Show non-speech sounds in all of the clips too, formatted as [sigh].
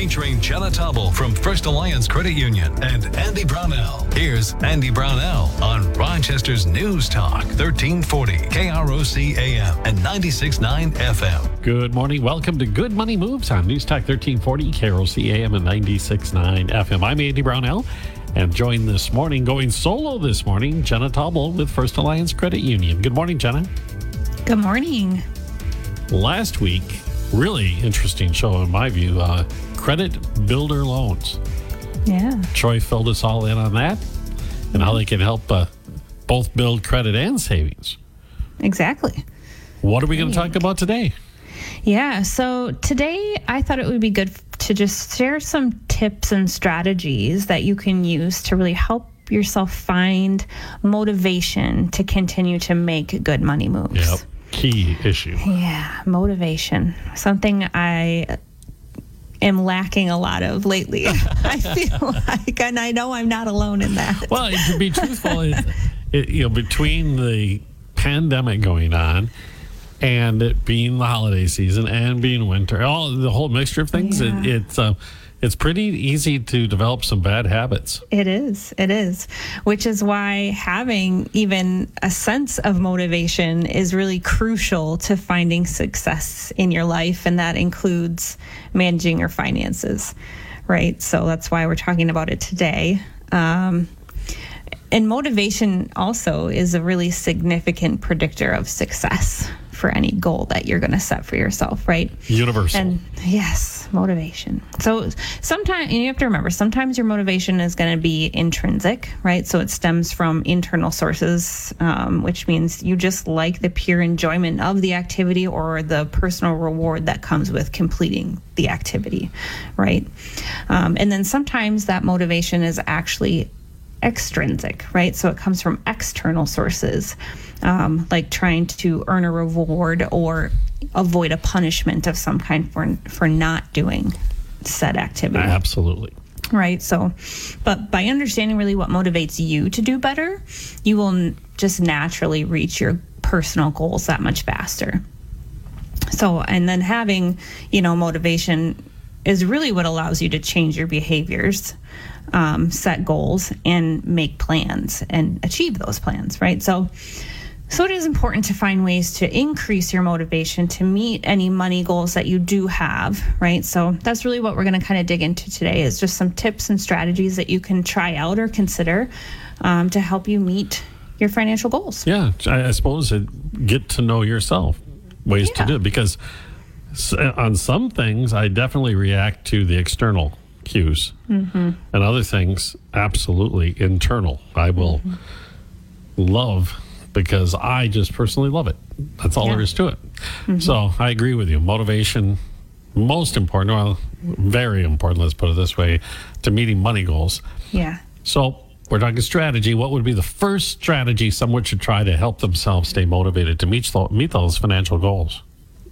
featuring Jenna Taubel from First Alliance Credit Union and Andy Brownell. Here's Andy Brownell on Rochester's News Talk, 1340 KROC AM and 96.9 FM. Good morning. Welcome to Good Money Moves on News Talk 1340 KROC AM and 96.9 FM. I'm Andy Brownell. And joined this morning, going solo this morning, Jenna Taubel with First Alliance Credit Union. Good morning, Jenna. Good morning. Last week, really interesting show in my view. Uh, credit builder loans. Yeah. Troy filled us all in on that and how they can help uh, both build credit and savings. Exactly. What are we going to talk about today? Yeah. So today I thought it would be good to just share some tips and strategies that you can use to really help yourself find motivation to continue to make good money moves. Yep. Key issue. Yeah, motivation. Something I am lacking a lot of lately. [laughs] I feel like, and I know I'm not alone in that. Well, to be truthful, it, it, you know, between the pandemic going on and it being the holiday season and being winter, all the whole mixture of things, Yeah. it, it's uh, it's pretty easy to develop some bad habits. It is. It is. Which is why having even a sense of motivation is really crucial to finding success in your life. And that includes managing your finances, right? So that's why we're talking about it today. Um, and motivation also is a really significant predictor of success for any goal that you're going to set for yourself, right? Universal. And yes, motivation. So sometimes you have to remember sometimes your motivation is going to be intrinsic, right? So it stems from internal sources, um, which means you just like the pure enjoyment of the activity or the personal reward that comes with completing the activity, right? Um, and then sometimes that motivation is actually extrinsic, right? So it comes from external sources, um, like trying to earn a reward or avoid a punishment of some kind for for not doing said activity, Absolutely. right? So, but by understanding really what motivates you to do better, you will just naturally reach your personal goals that much faster. So, and then having, you know, motivation is really what allows you to change your behaviors, um, set goals, and make plans and achieve those plans, right? So, so it is important to find ways to increase your motivation to meet any money goals that you do have, right? So that's really what we're going to kind of dig into today is just some tips and strategies that you can try out or consider um, to help you meet your financial goals. Yeah, I, suppose it, get to know yourself, ways to do it. Because on some things, I definitely react to the external cues, mm-hmm. and other things, absolutely internal. I will Mm-hmm. love because I just personally love it. That's all there Yeah. is to it. So I agree with you. Motivation, most important, well, very important, let's put it this way, to meeting money goals. Yeah. So we're talking strategy. What would be the first strategy someone should try to help themselves stay motivated to meet meet those financial goals?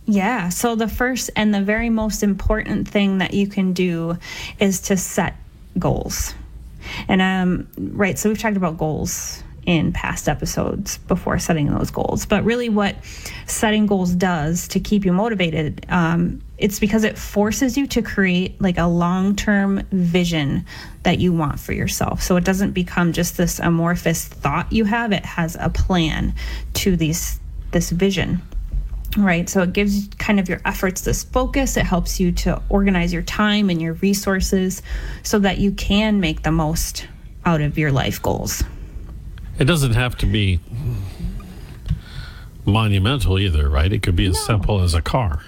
Yeah. So the first and the very most important thing that you can do is to set goals. And um, right, so we've talked about goals in past episodes before setting those goals. But really, what setting goals does to keep you motivated, um, it's because it forces you to create like a long term vision that you want for yourself. So it doesn't become just this amorphous thought you have. It has a plan to these this vision right? So it gives kind of your efforts this focus. It helps you to organize your time and your resources so that you can make the most out of your life goals. It doesn't have to be monumental either, right? It could be as simple as a car.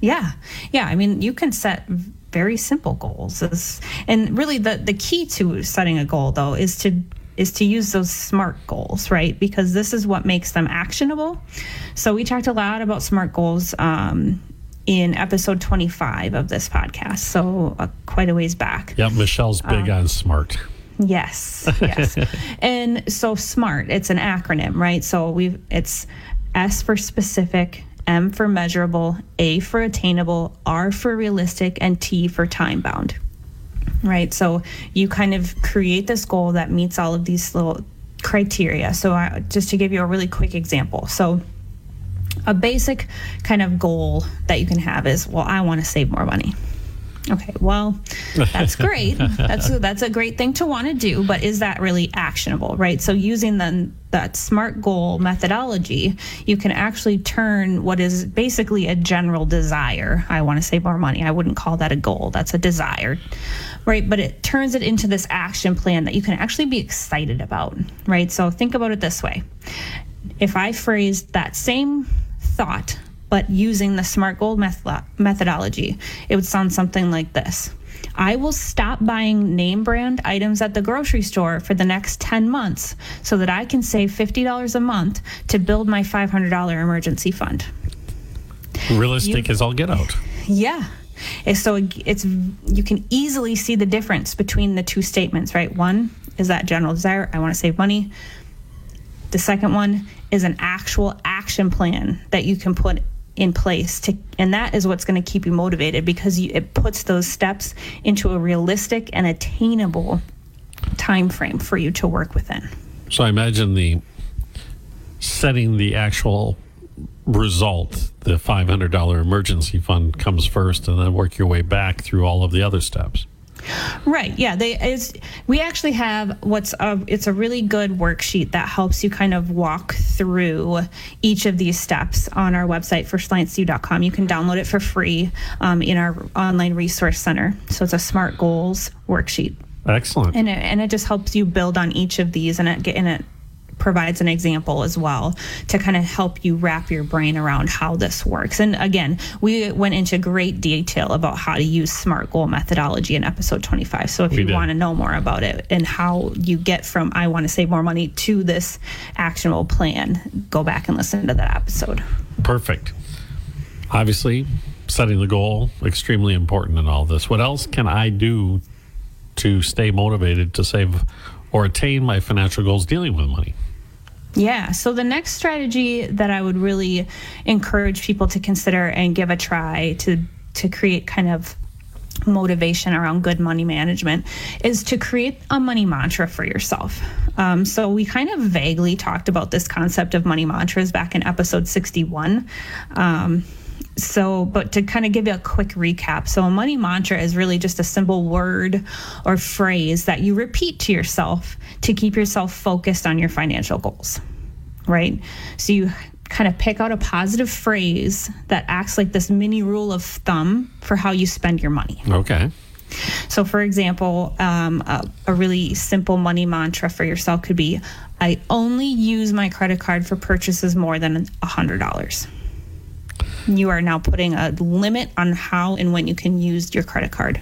Yeah. Yeah. I mean, you can set very simple goals. It's- And really the, the key to setting a goal though is to is to use those SMART goals, right? Because this is what makes them actionable. So we talked a lot about SMART goals um, in episode 25 of this podcast. So uh, quite a ways back. Yeah, Michelle's big on smart. Yes, yes. [laughs] and so SMART, it's an acronym, right? So we've it's S for specific, M for measurable, A for attainable, R for realistic, and T for time bound. Right? So you kind of create this goal that meets all of these little criteria. So I, just to give you a really quick example. So a basic kind of goal that you can have is, well, I want to save more money. Okay, well, that's [laughs] great. that's that's a great thing to want to do, but is that really actionable, right? So using the that SMART goal methodology, you can actually turn what is basically a general desire. I want to save more money. I wouldn't call that a goal. That's a desire. Right, but it turns it into this action plan that you can actually be excited about, right? So think about it this way. If I phrased that same thought but using the SMART goal methodology, it would sound something like this. I will stop buying name brand items at the grocery store for the next 10 months so that I can save $50 a month to build my $500 emergency fund. Realistic you, as all get out. Yeah. So it's you can easily see the difference between the two statements, right? One is that general desire, I want to save money. The second one is an actual action plan that you can put in place to and that is what's going to keep you motivated because you, it puts those steps into a realistic and attainable time frame for you to work within. So i imagine the setting the actual result the $500 emergency fund comes first and then work your way back through all of the other steps Right. Yeah. They is we actually have what's a it's a really good worksheet that helps you kind of walk through each of these steps on our website firstalliancecu.com. You can download it for free um, in our online resource center. So it's a SMART goals worksheet. Excellent. And it, and it just helps you build on each of these and it and it provides an example as well to kind of help you wrap your brain around how this works. And again, we went into great detail about how to use SMART goal methodology in episode 25. So if we you want to know more about it and how you get from I want to save more money to this actionable plan, go back and listen to that episode. Perfect. Obviously, setting the goal extremely important in all this. What else can I do to stay motivated to save or attain my financial goals dealing with money? Yeah. So the next strategy that I would really encourage people to consider and give a try to to create kind of motivation around good money management is to create a money mantra for yourself. Um, so we kind of vaguely talked about this concept of money mantras back in episode 61. Um, so, but to kind of give you a quick recap, so a money mantra is really just a simple word or phrase that you repeat to yourself to keep yourself focused on your financial goals, right? So you kind of pick out a positive phrase that acts like this mini rule of thumb for how you spend your money. Okay. So, for example, um, a, a, really simple money mantra for yourself could be I only use my credit card for purchases more than $100 you are now putting a limit on how and when you can use your credit card.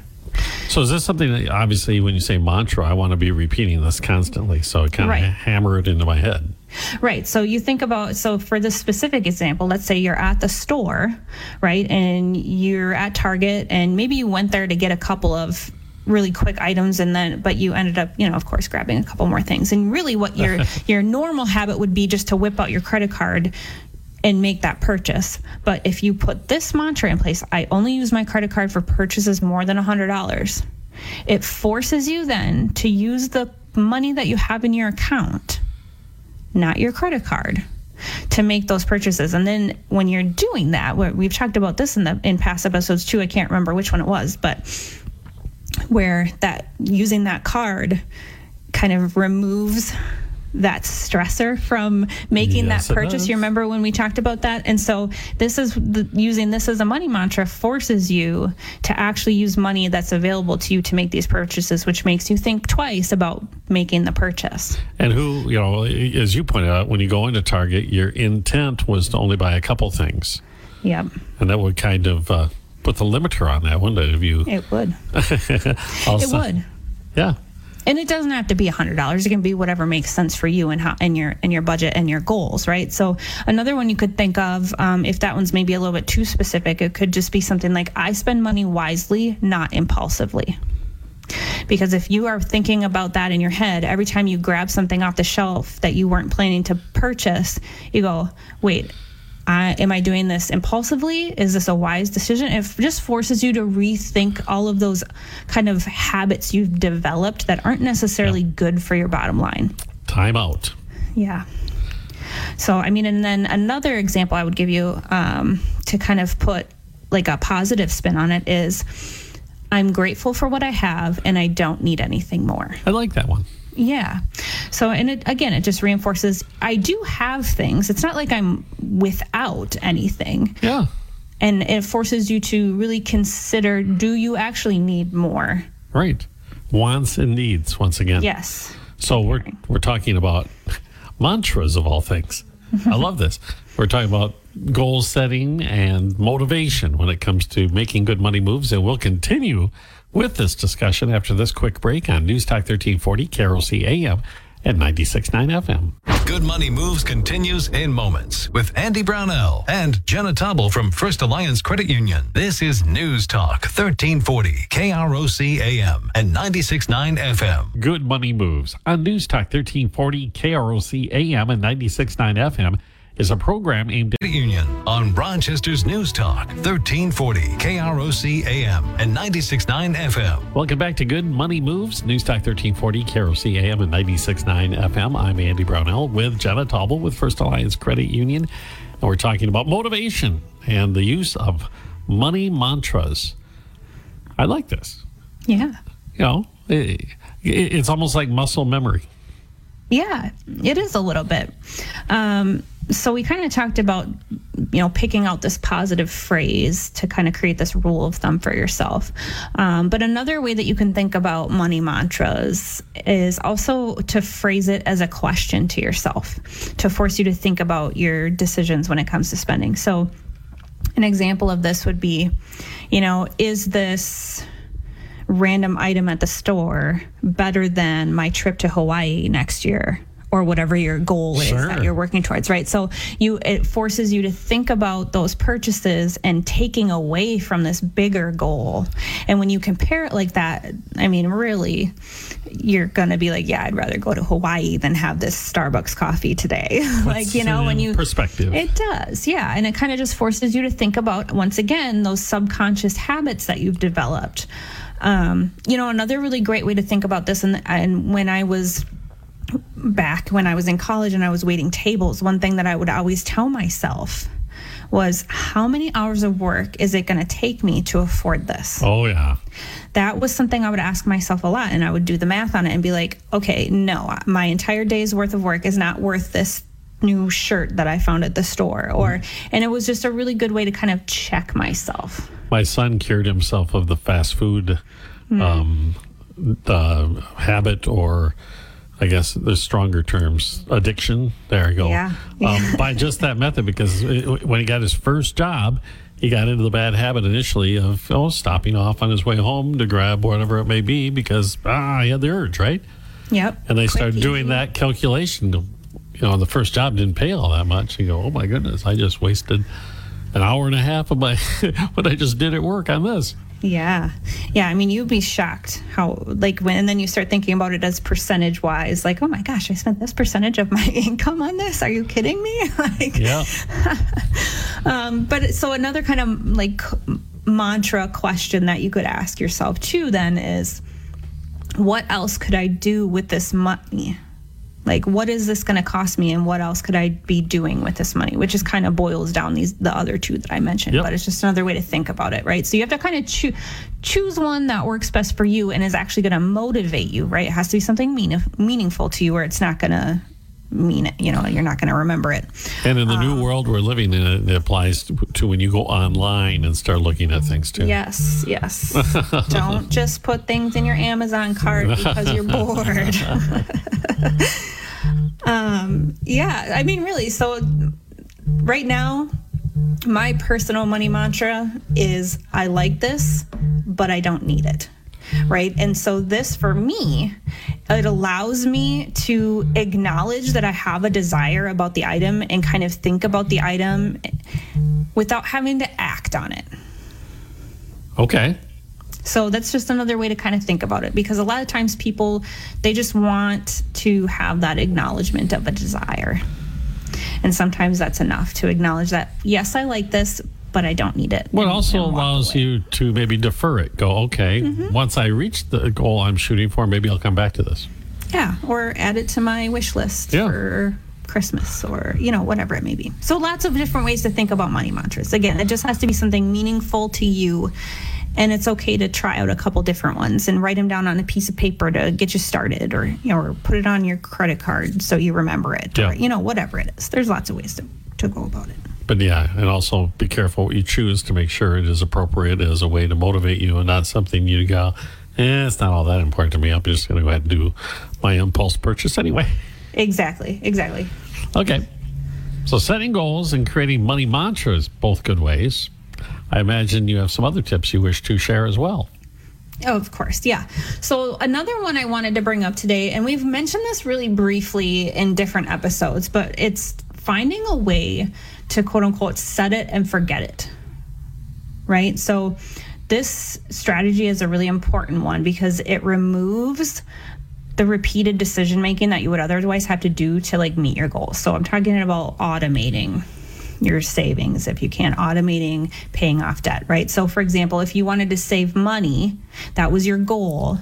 So is this something that obviously when you say mantra, I want to be repeating this constantly, so I kind right. of hammer it into my head. Right. So you think about so for this specific example, let's say you're at the store, right, and you're at Target, and maybe you went there to get a couple of really quick items and then but you ended up you know of course grabbing a couple more things and really what your [laughs] your normal habit would be just to whip out your credit card and make that purchase. But if you put this mantra in place, I only use my credit card for purchases more than $100, it forces you then to use the money that you have in your account, not your credit card to make those purchases. And then when you're doing that, we've talked about this in the in past episodes too. I can't remember which one it was, but where that using that card kind of removes that stressor from making yes, that purchase. You remember when we talked about that? And so this is the, using this as a money mantra forces you to actually use money that's available to you to make these purchases, which makes you think twice about making the purchase. And who, you know, as you pointed out, when you go into Target, your intent was to only buy a couple things. Yep. And that would kind of uh, put the limiter on that, wouldn't it? If you, it would. [laughs] it would. Yeah and it doesn't have to be a hundred dollars. It can be whatever makes sense for you and how and your and your budget and your goals right? So another one you could think of um, if that one's maybe a little bit too specific it could just be something like i spend money wisely not impulsively. Because if you are thinking about that in your head every time you grab something off the shelf that you weren't planning to purchase you go wait I, am I doing this impulsively? Is this a wise decision? It just forces you to rethink all of those kind of habits you've developed that aren't necessarily yeah. good for your bottom line. Time out. Yeah. So, I mean, and then another example I would give you um, to kind of put like a positive spin on it is I'm grateful for what I have and I don't need anything more. I like that one. Yeah. So, and it, again, it just reinforces I do have things. It's not like I'm without anything. Yeah. And it forces you to really consider do you actually need more? Right. Wants and needs, once again. Yes. So we're, we're talking about mantras of all things. I love this. We're talking about goal setting and motivation when it comes to making good money moves. And we'll continue with this discussion after this quick break on News Talk 1340, KROC AM at 96.9 FM. Good Money Moves continues in moments with Andy Brownell and Jenna Taubel from First Alliance Credit Union. This is News Talk 1340, KROC AM and 96.9 FM. Good Money Moves on News Talk 1340, KROC AM and 96.9 FM is a program aimed at Credit Union on Rochester's News Talk 1340, KROC AM and 96.9 FM. Welcome back to Good Money Moves, News Talk 1340, KROC AM and 96.9 FM. I'm Andy Brownell with Jenna Taubel with First Alliance Credit Union. And we're talking about motivation and the use of money mantras. I like this. Yeah. You know, it, it's almost like muscle memory. Yeah, it is a little bit. Um, so we kind of talked about, you know, picking out this positive phrase to kind of create this rule of thumb for yourself. Um, but another way that you can think about money mantras is also to phrase it as a question to yourself, to force you to think about your decisions when it comes to spending. So an example of this would be, you know, is this random item at the store better than my trip to Hawaii next year or whatever your goal is Sure. that you're working towards right so you it forces you to think about those purchases and taking away from this bigger goal and when you compare it like that i mean really you're gonna be like yeah i'd rather go to hawaii than have this starbucks coffee today [laughs] like you know when you perspective. it does, yeah. And it kind of just forces you to think about, once again, those subconscious habits that you've developed. Um, you know, another really great way to think about this, and, and when I was back when I was in college and I was waiting tables, one thing that I would always tell myself was, how many hours of work is it going to take me to afford this? oh, yeah. that was something I would ask myself a lot. And I would do the math on it and be like, okay, no, my entire day's worth of work is not worth this new shirt that I found at the store. Or, and it was just a really good way to kind of check myself. My son cured himself of the fast food Hmm. um, the habit, or I guess there's stronger terms, addiction. There you go. Yeah. Um, by just that method, because it, when he got his first job, he got into the bad habit initially of oh, stopping off on his way home to grab whatever it may be because ah, he had the urge, right? Yep. And they Quick, started doing easy. that calculation. You know, the first job didn't pay all that much. You go, oh my goodness, I just wasted an hour and a half of my [laughs] what I just did at work on this. Yeah. Yeah. I mean, you'd be shocked how, like, when, and then you start thinking about it as percentage wise, like, oh my gosh, I spent this percentage of my [laughs] income on this. Are you kidding me? [laughs] like, Yeah. [laughs] Um, but so another kind of like mantra question that you could ask yourself too then is what else could I do with this money? Like what is this going to cost me and what else could I be doing with this money? Which is kind of boils down these the other two that I mentioned, Yep. but it's just another way to think about it, right? So you have to kind of choo- choose one that works best for you and is actually going to motivate you, right? It has to be something mean- meaningful to you where it's not going to mean it, you know, you're not going to remember it. And in the new world we're living in, it, applies to, to when you go online and start looking at things too. Yes, yes. [laughs] Don't just put things in your Amazon cart because you're [laughs] bored. [laughs] um, yeah, I mean, really. So, right now, my personal money mantra is I like this, but I don't need it. Mm-hmm. Right. And so, this for me, it allows me to acknowledge that I have a desire about the item and kind of think about the item without having to act on it. Okay. So that's just another way to kind of think about it because a lot of times people they just want to have that acknowledgement of a desire. And sometimes that's enough to acknowledge that yes, I like this, but I don't need it. Well, it also allows away. you to maybe defer it. Go, okay, Mm-hmm. once I reach the goal I'm shooting for, maybe I'll come back to this. Yeah, or add it to my wish list Yeah. for Christmas or, you know, whatever it may be. So lots of different ways to think about money mantras. Again, it just has to be something meaningful to you and it's okay to try out a couple different ones and write them down on a piece of paper to get you started or you know or put it on your credit card so you remember it Yeah. or you know whatever it is there's lots of ways to, to go about it But yeah, and also be careful what you choose to make sure it is appropriate as a way to motivate you and not something you go, eh, it's not all that important to me. I'm just going to go ahead and do my impulse purchase anyway. exactly exactly Okay. So setting goals and creating money mantras, both good ways. I imagine you have some other tips you wish to share as well. Oh, of course. Yeah. So, another one I wanted to bring up today, and we've mentioned this really briefly in different episodes, but it's finding a way to quote unquote set it and forget it. Right. So, this strategy is a really important one because it removes the repeated decision making that you would otherwise have to do to like meet your goals. So, I'm talking about automating your savings if you can automating paying off debt right so for example if you wanted to save money that was your goal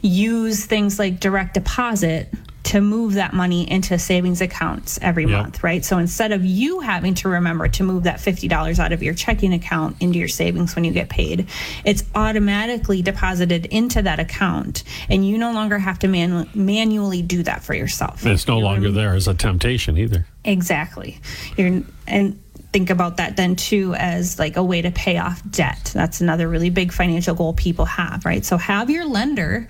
use things like direct deposit to move that money into savings accounts every Yep. month right so instead of you having to remember to move that $50 out of your checking account into your savings when you get paid it's automatically deposited into that account and you no longer have to manu- manually do that for yourself And it's no You know what I longer mean? there as a temptation either. Exactly. You're and think about that then too as like a way to pay off debt. That's another really big financial goal people have, right? So have your lender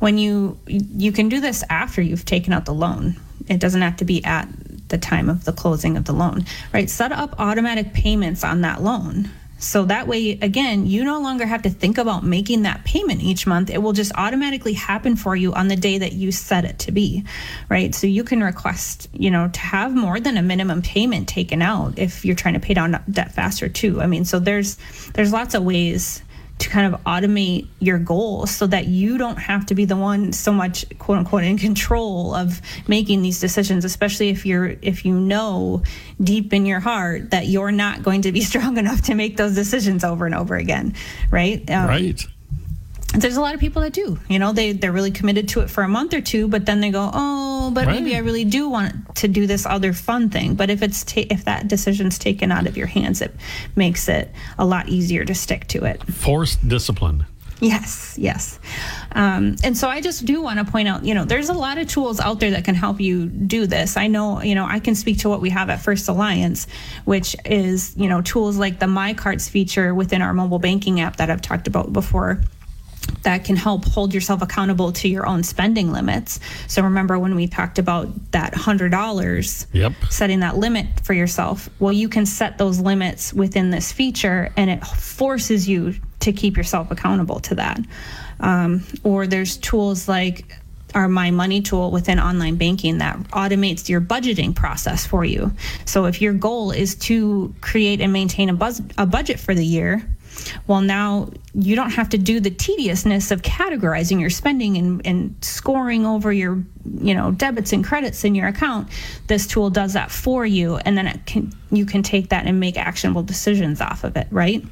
when you you can do this after you've taken out the loan. It doesn't have to be at the time of the closing of the loan, right? Set up automatic payments on that loan. So that way, again, you no longer have to think about making that payment each month. It will just automatically happen for you on the day that you set it to be, right? So you can request, you know, to have more than a minimum payment taken out if you're trying to pay down debt faster too. I mean, so there's there's lots of ways to kind of automate your goals so that you don't have to be the one so much quote unquote in control of making these decisions especially if you're if you know deep in your heart that you're not going to be [laughs] strong enough to make those decisions over and over again right um, Right. There's a lot of people that do you know they they're really committed to it for a month or two but then they go oh but maybe i really do want to do this other fun thing but if it's ta- if that decision's taken out of your hands it makes it a lot easier to stick to it Forced discipline. Yes, yes. Um, and so I just do want to point out, you know, there's a lot of tools out there that can help you do this. I know, you know, I can speak to what we have at First Alliance, which is, you know, tools like the My Cards feature within our mobile banking app that I've talked about before that can help hold yourself accountable to your own spending limits. So remember when we talked about that $100 Yep. setting that limit for yourself. Well, you can set those limits within this feature and it forces you to keep yourself accountable to that. Um, or there's tools like our My Money tool within online banking that automates your budgeting process for you. So if your goal is to create and maintain a, buzz- a budget for the year, well, now you don't have to do the tediousness of categorizing your spending and, and scoring over your, you know, debits and credits in your account. This tool does that for you, and then it can you can take that and make actionable decisions off of it, right?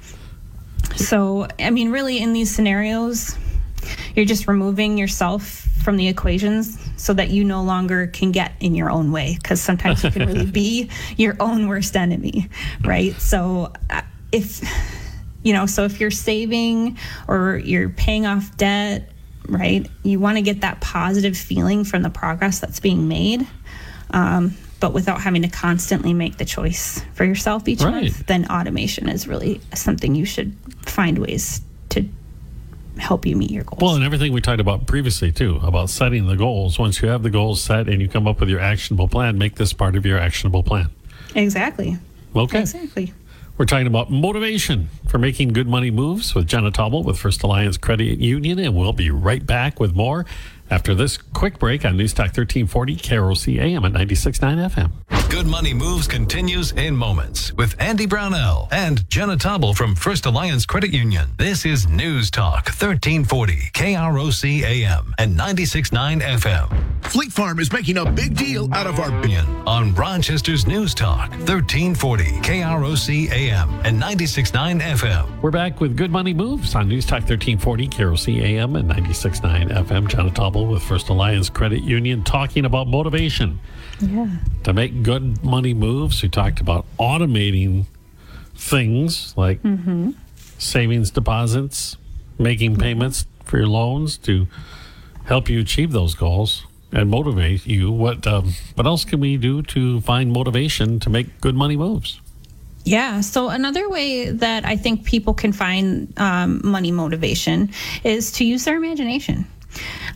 So, I mean, really, in these scenarios, you're just removing yourself from the equations so that you no longer can get in your own way because sometimes you can really [laughs] be your own worst enemy, right? So, uh, if you know, so if you're saving or you're paying off debt, right, you want to get that positive feeling from the progress that's being made. Um, but without having to constantly make the choice for yourself each Right. month, then automation is really something you should find ways to help you meet your goals. Well, and everything we talked about previously, too, about setting the goals. Once you have the goals set and you come up with your actionable plan, make this part of your actionable plan. exactly. Okay. Exactly. We're talking about motivation for making good money moves with Jenna Taubel with First Alliance Credit Union, and we'll be right back with more after this quick break on News Talk 1340 KROC AM at 96.9 FM. Good Money Moves continues in moments with Andy Brownell and Jenna Taubel from First Alliance Credit Union. This is News Talk 1340 KROC AM and 96.9 FM. Fleet Farm is making a big deal out of our Opinion on Rochester's News Talk 1340 KROC AM and 96.9 FM. We're back with Good Money Moves on News Talk 1340 KROC AM and 96.9 FM. Jenna Taubel with First Alliance Credit Union talking about motivation. Yeah. to make good money moves. We talked about automating things like mm-hmm. savings deposits, making payments for your loans to help you achieve those goals and motivate you. What um, what else can we do to find motivation to make good money moves? Yeah. So another way that I think people can find um, money motivation is to use their imagination.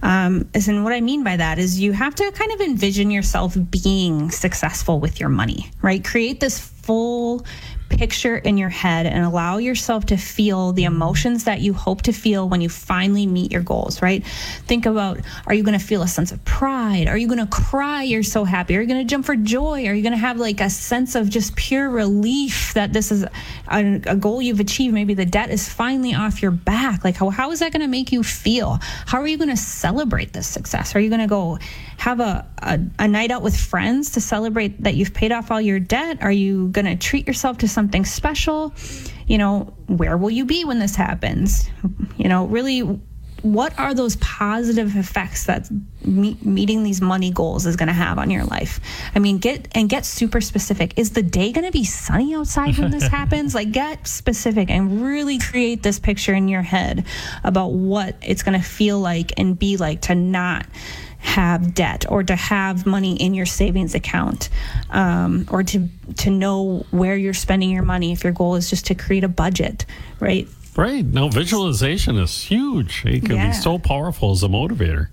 Um, and what I mean by that is you have to kind of envision yourself being successful with your money, right? Create this full picture in your head and allow yourself to feel the emotions that you hope to feel when you finally meet your goals, right? Think about are you going to feel a sense of pride? Are you going to cry? You're so happy. Are you going to jump for joy? Are you going to have like a sense of just pure relief that this is a, a goal you've achieved? Maybe the debt is finally off your back. Like, how, how is that going to make you feel? How are you going to celebrate this success? Are you going to go have a, a, a night out with friends to celebrate that you've paid off all your debt? Are you going to treat yourself to something special? You know, where will you be when this happens? You know, really, what are those positive effects that me- meeting these money goals is going to have on your life? I mean, get and get super specific. Is the day going to be sunny outside when this [laughs] happens? Like, get specific and really create this picture in your head about what it's going to feel like and be like to not have debt or to have money in your savings account um, or to to know where you're spending your money if your goal is just to create a budget right? Right. Now visualization is huge. It can yeah. be so powerful as a motivator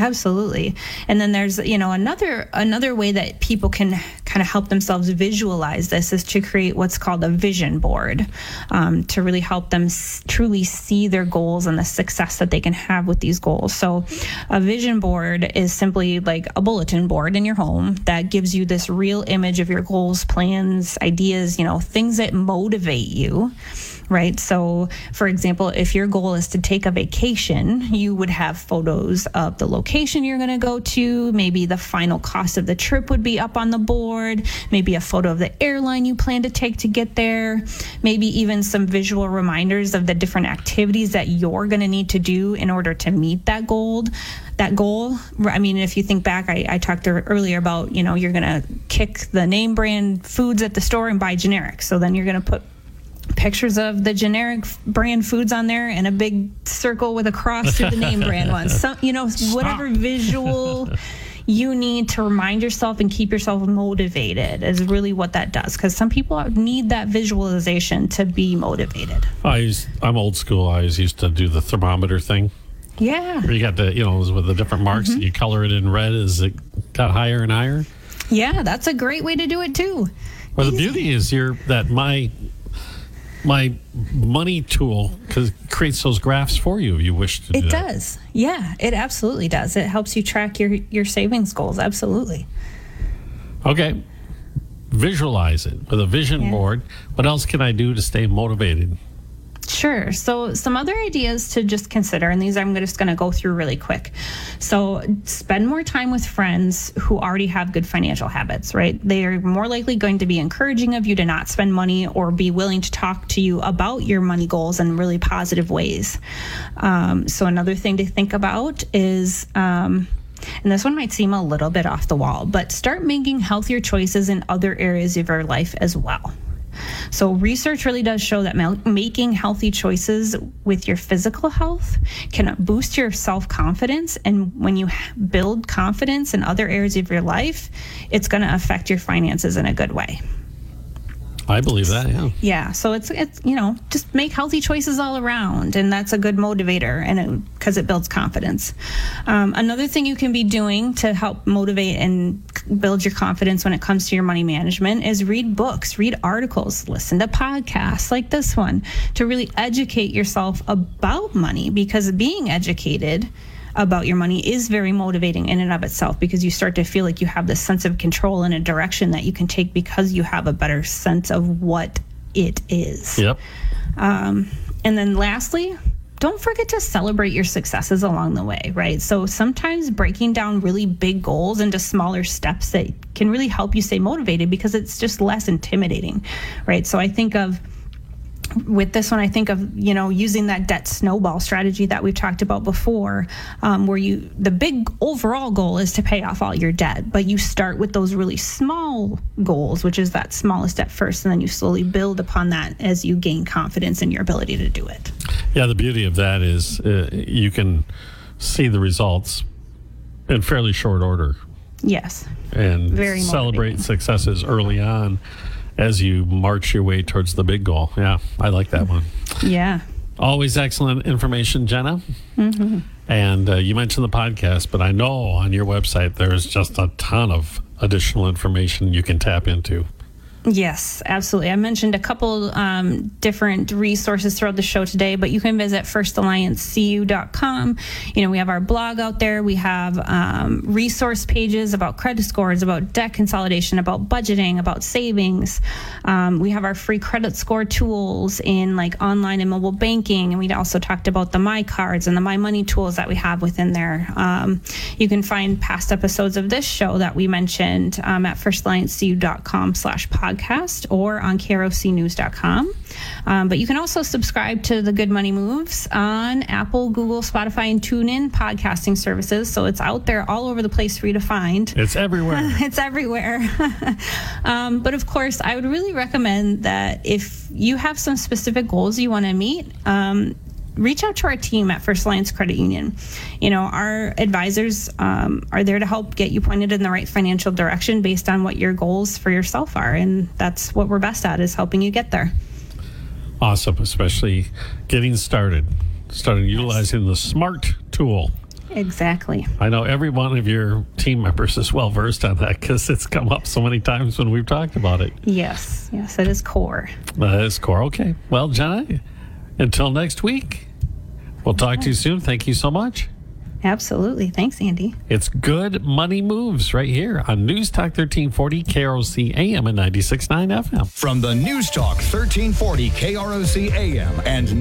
absolutely. And then there's you know another another way that people can kind of help themselves visualize this is to create what's called a vision board um, to really help them s- truly see their goals and the success that they can have with these goals. So a vision board is simply like a bulletin board in your home that gives you this real image of your goals plans ideas you know things that motivate you right? So, for example, if your goal is to take a vacation, you would have photos of the location you're going to go to. Maybe the final cost of the trip would be up on the board. Maybe a photo of the airline you plan to take to get there. Maybe even some visual reminders of the different activities that you're going to need to do in order to meet that goal that goal. I mean, if you think back, I, I talked earlier about, you know, you're going to kick the name brand foods at the store and buy generic. So then you're going to put pictures of the generic brand foods on there and a big circle with a cross through the name brand [laughs] ones. Some, you know, whatever visual you need to remind yourself and keep yourself motivated is really what that does because some people need that visualization to be motivated. I used, I'm old school. I always used to do the thermometer thing. Yeah. Where you got the, you know, with the different marks mm-hmm. and you color it in red as it got higher and higher. Yeah, that's a great way to do it too. Well, Easy. the beauty is here that my my money tool because creates those graphs for you if you wish to it do does. Yeah it absolutely does. It helps you track your your savings goals absolutely. Okay. Visualize it with a vision yeah. board. What else can i do to stay motivated Sure. So, some other ideas to just consider, and these I'm just going to go through really quick. So, spend more time with friends who already have good financial habits, right? They are more likely going to be encouraging of you to not spend money or be willing to talk to you about your money goals in really positive ways. Um, so, another thing to think about is, um, and this one might seem a little bit off the wall, but start making healthier choices in other areas of your life as well. So, research really does show that making healthy choices with your physical health can boost your self confidence. And when you build confidence in other areas of your life, it's going to affect your finances in a good way. I believe that, yeah. Yeah, so it's it's you know just make healthy choices all around, and that's a good motivator, and because it, it, builds confidence. Um, another thing you can be doing to help motivate and build your confidence when it comes to your money management is read books, read articles, listen to podcasts like this one to really educate yourself about money, because being educated about your money is very motivating in and of itself because you start to feel like you have this sense of control in a direction that you can take because you have a better sense of what it is. Yep. Um, and then lastly, don't forget to celebrate your successes along the way, right? So sometimes breaking down really big goals into smaller steps that can really help you stay motivated because it's just less intimidating, right? So I think of with this one, I think of you know using that debt snowball strategy that we've talked about before, um, where you the big overall goal is to pay off all your debt, but you start with those really small goals, which is that smallest debt first, and then you slowly build upon that as you gain confidence in your ability to do it. Yeah, the beauty of that is uh, you can see the results in fairly short order Yes. and Very celebrate motivating. successes early on as you march your way towards the big goal. Yeah, I like that one. Yeah. Always excellent information, Jenna. And uh, you mentioned the podcast, but I know on your website there's just a ton of additional information you can tap into. Yes, absolutely. I mentioned a couple um, different resources throughout the show today, but you can visit firstalliancecu.com. You know, we have our blog out there. We have um, resource pages about credit scores, about debt consolidation, about budgeting, about savings. Um, we have our free credit score tools in like online and mobile banking, and we also talked about the My Cards and the My Money tools that we have within there. Um, you can find past episodes of this show that we mentioned um, at firstalliancecu.com slash podcast or on krocnews.com. Um, but you can also subscribe to the Good Money Moves on Apple, Google, Spotify, and TuneIn podcasting services. So it's out there all over the place for you to find It's everywhere. [laughs] it's everywhere. [laughs] um, but of course, I would really recommend that if you have some specific goals you want to meet, um, reach out to our team at First Alliance Credit Union. You know, our advisors um, are there to help get you pointed in the right financial direction based on what your goals for yourself are, and that's what we're best at is helping you get there. awesome, especially getting started, starting utilizing the SMART tool. Exactly. I know every one of your team members is well versed on that because it's come up so many times when we've talked about it. Yes. Yes, it is core. That is core. Okay. Well, Jenna, until next week, we'll talk to you soon. Thank you so much. Absolutely. Thanks, Andy. It's Good Money Moves right here on News Talk 1340 KROC AM and 96.9 FM. From the News Talk 1340 KROC AM and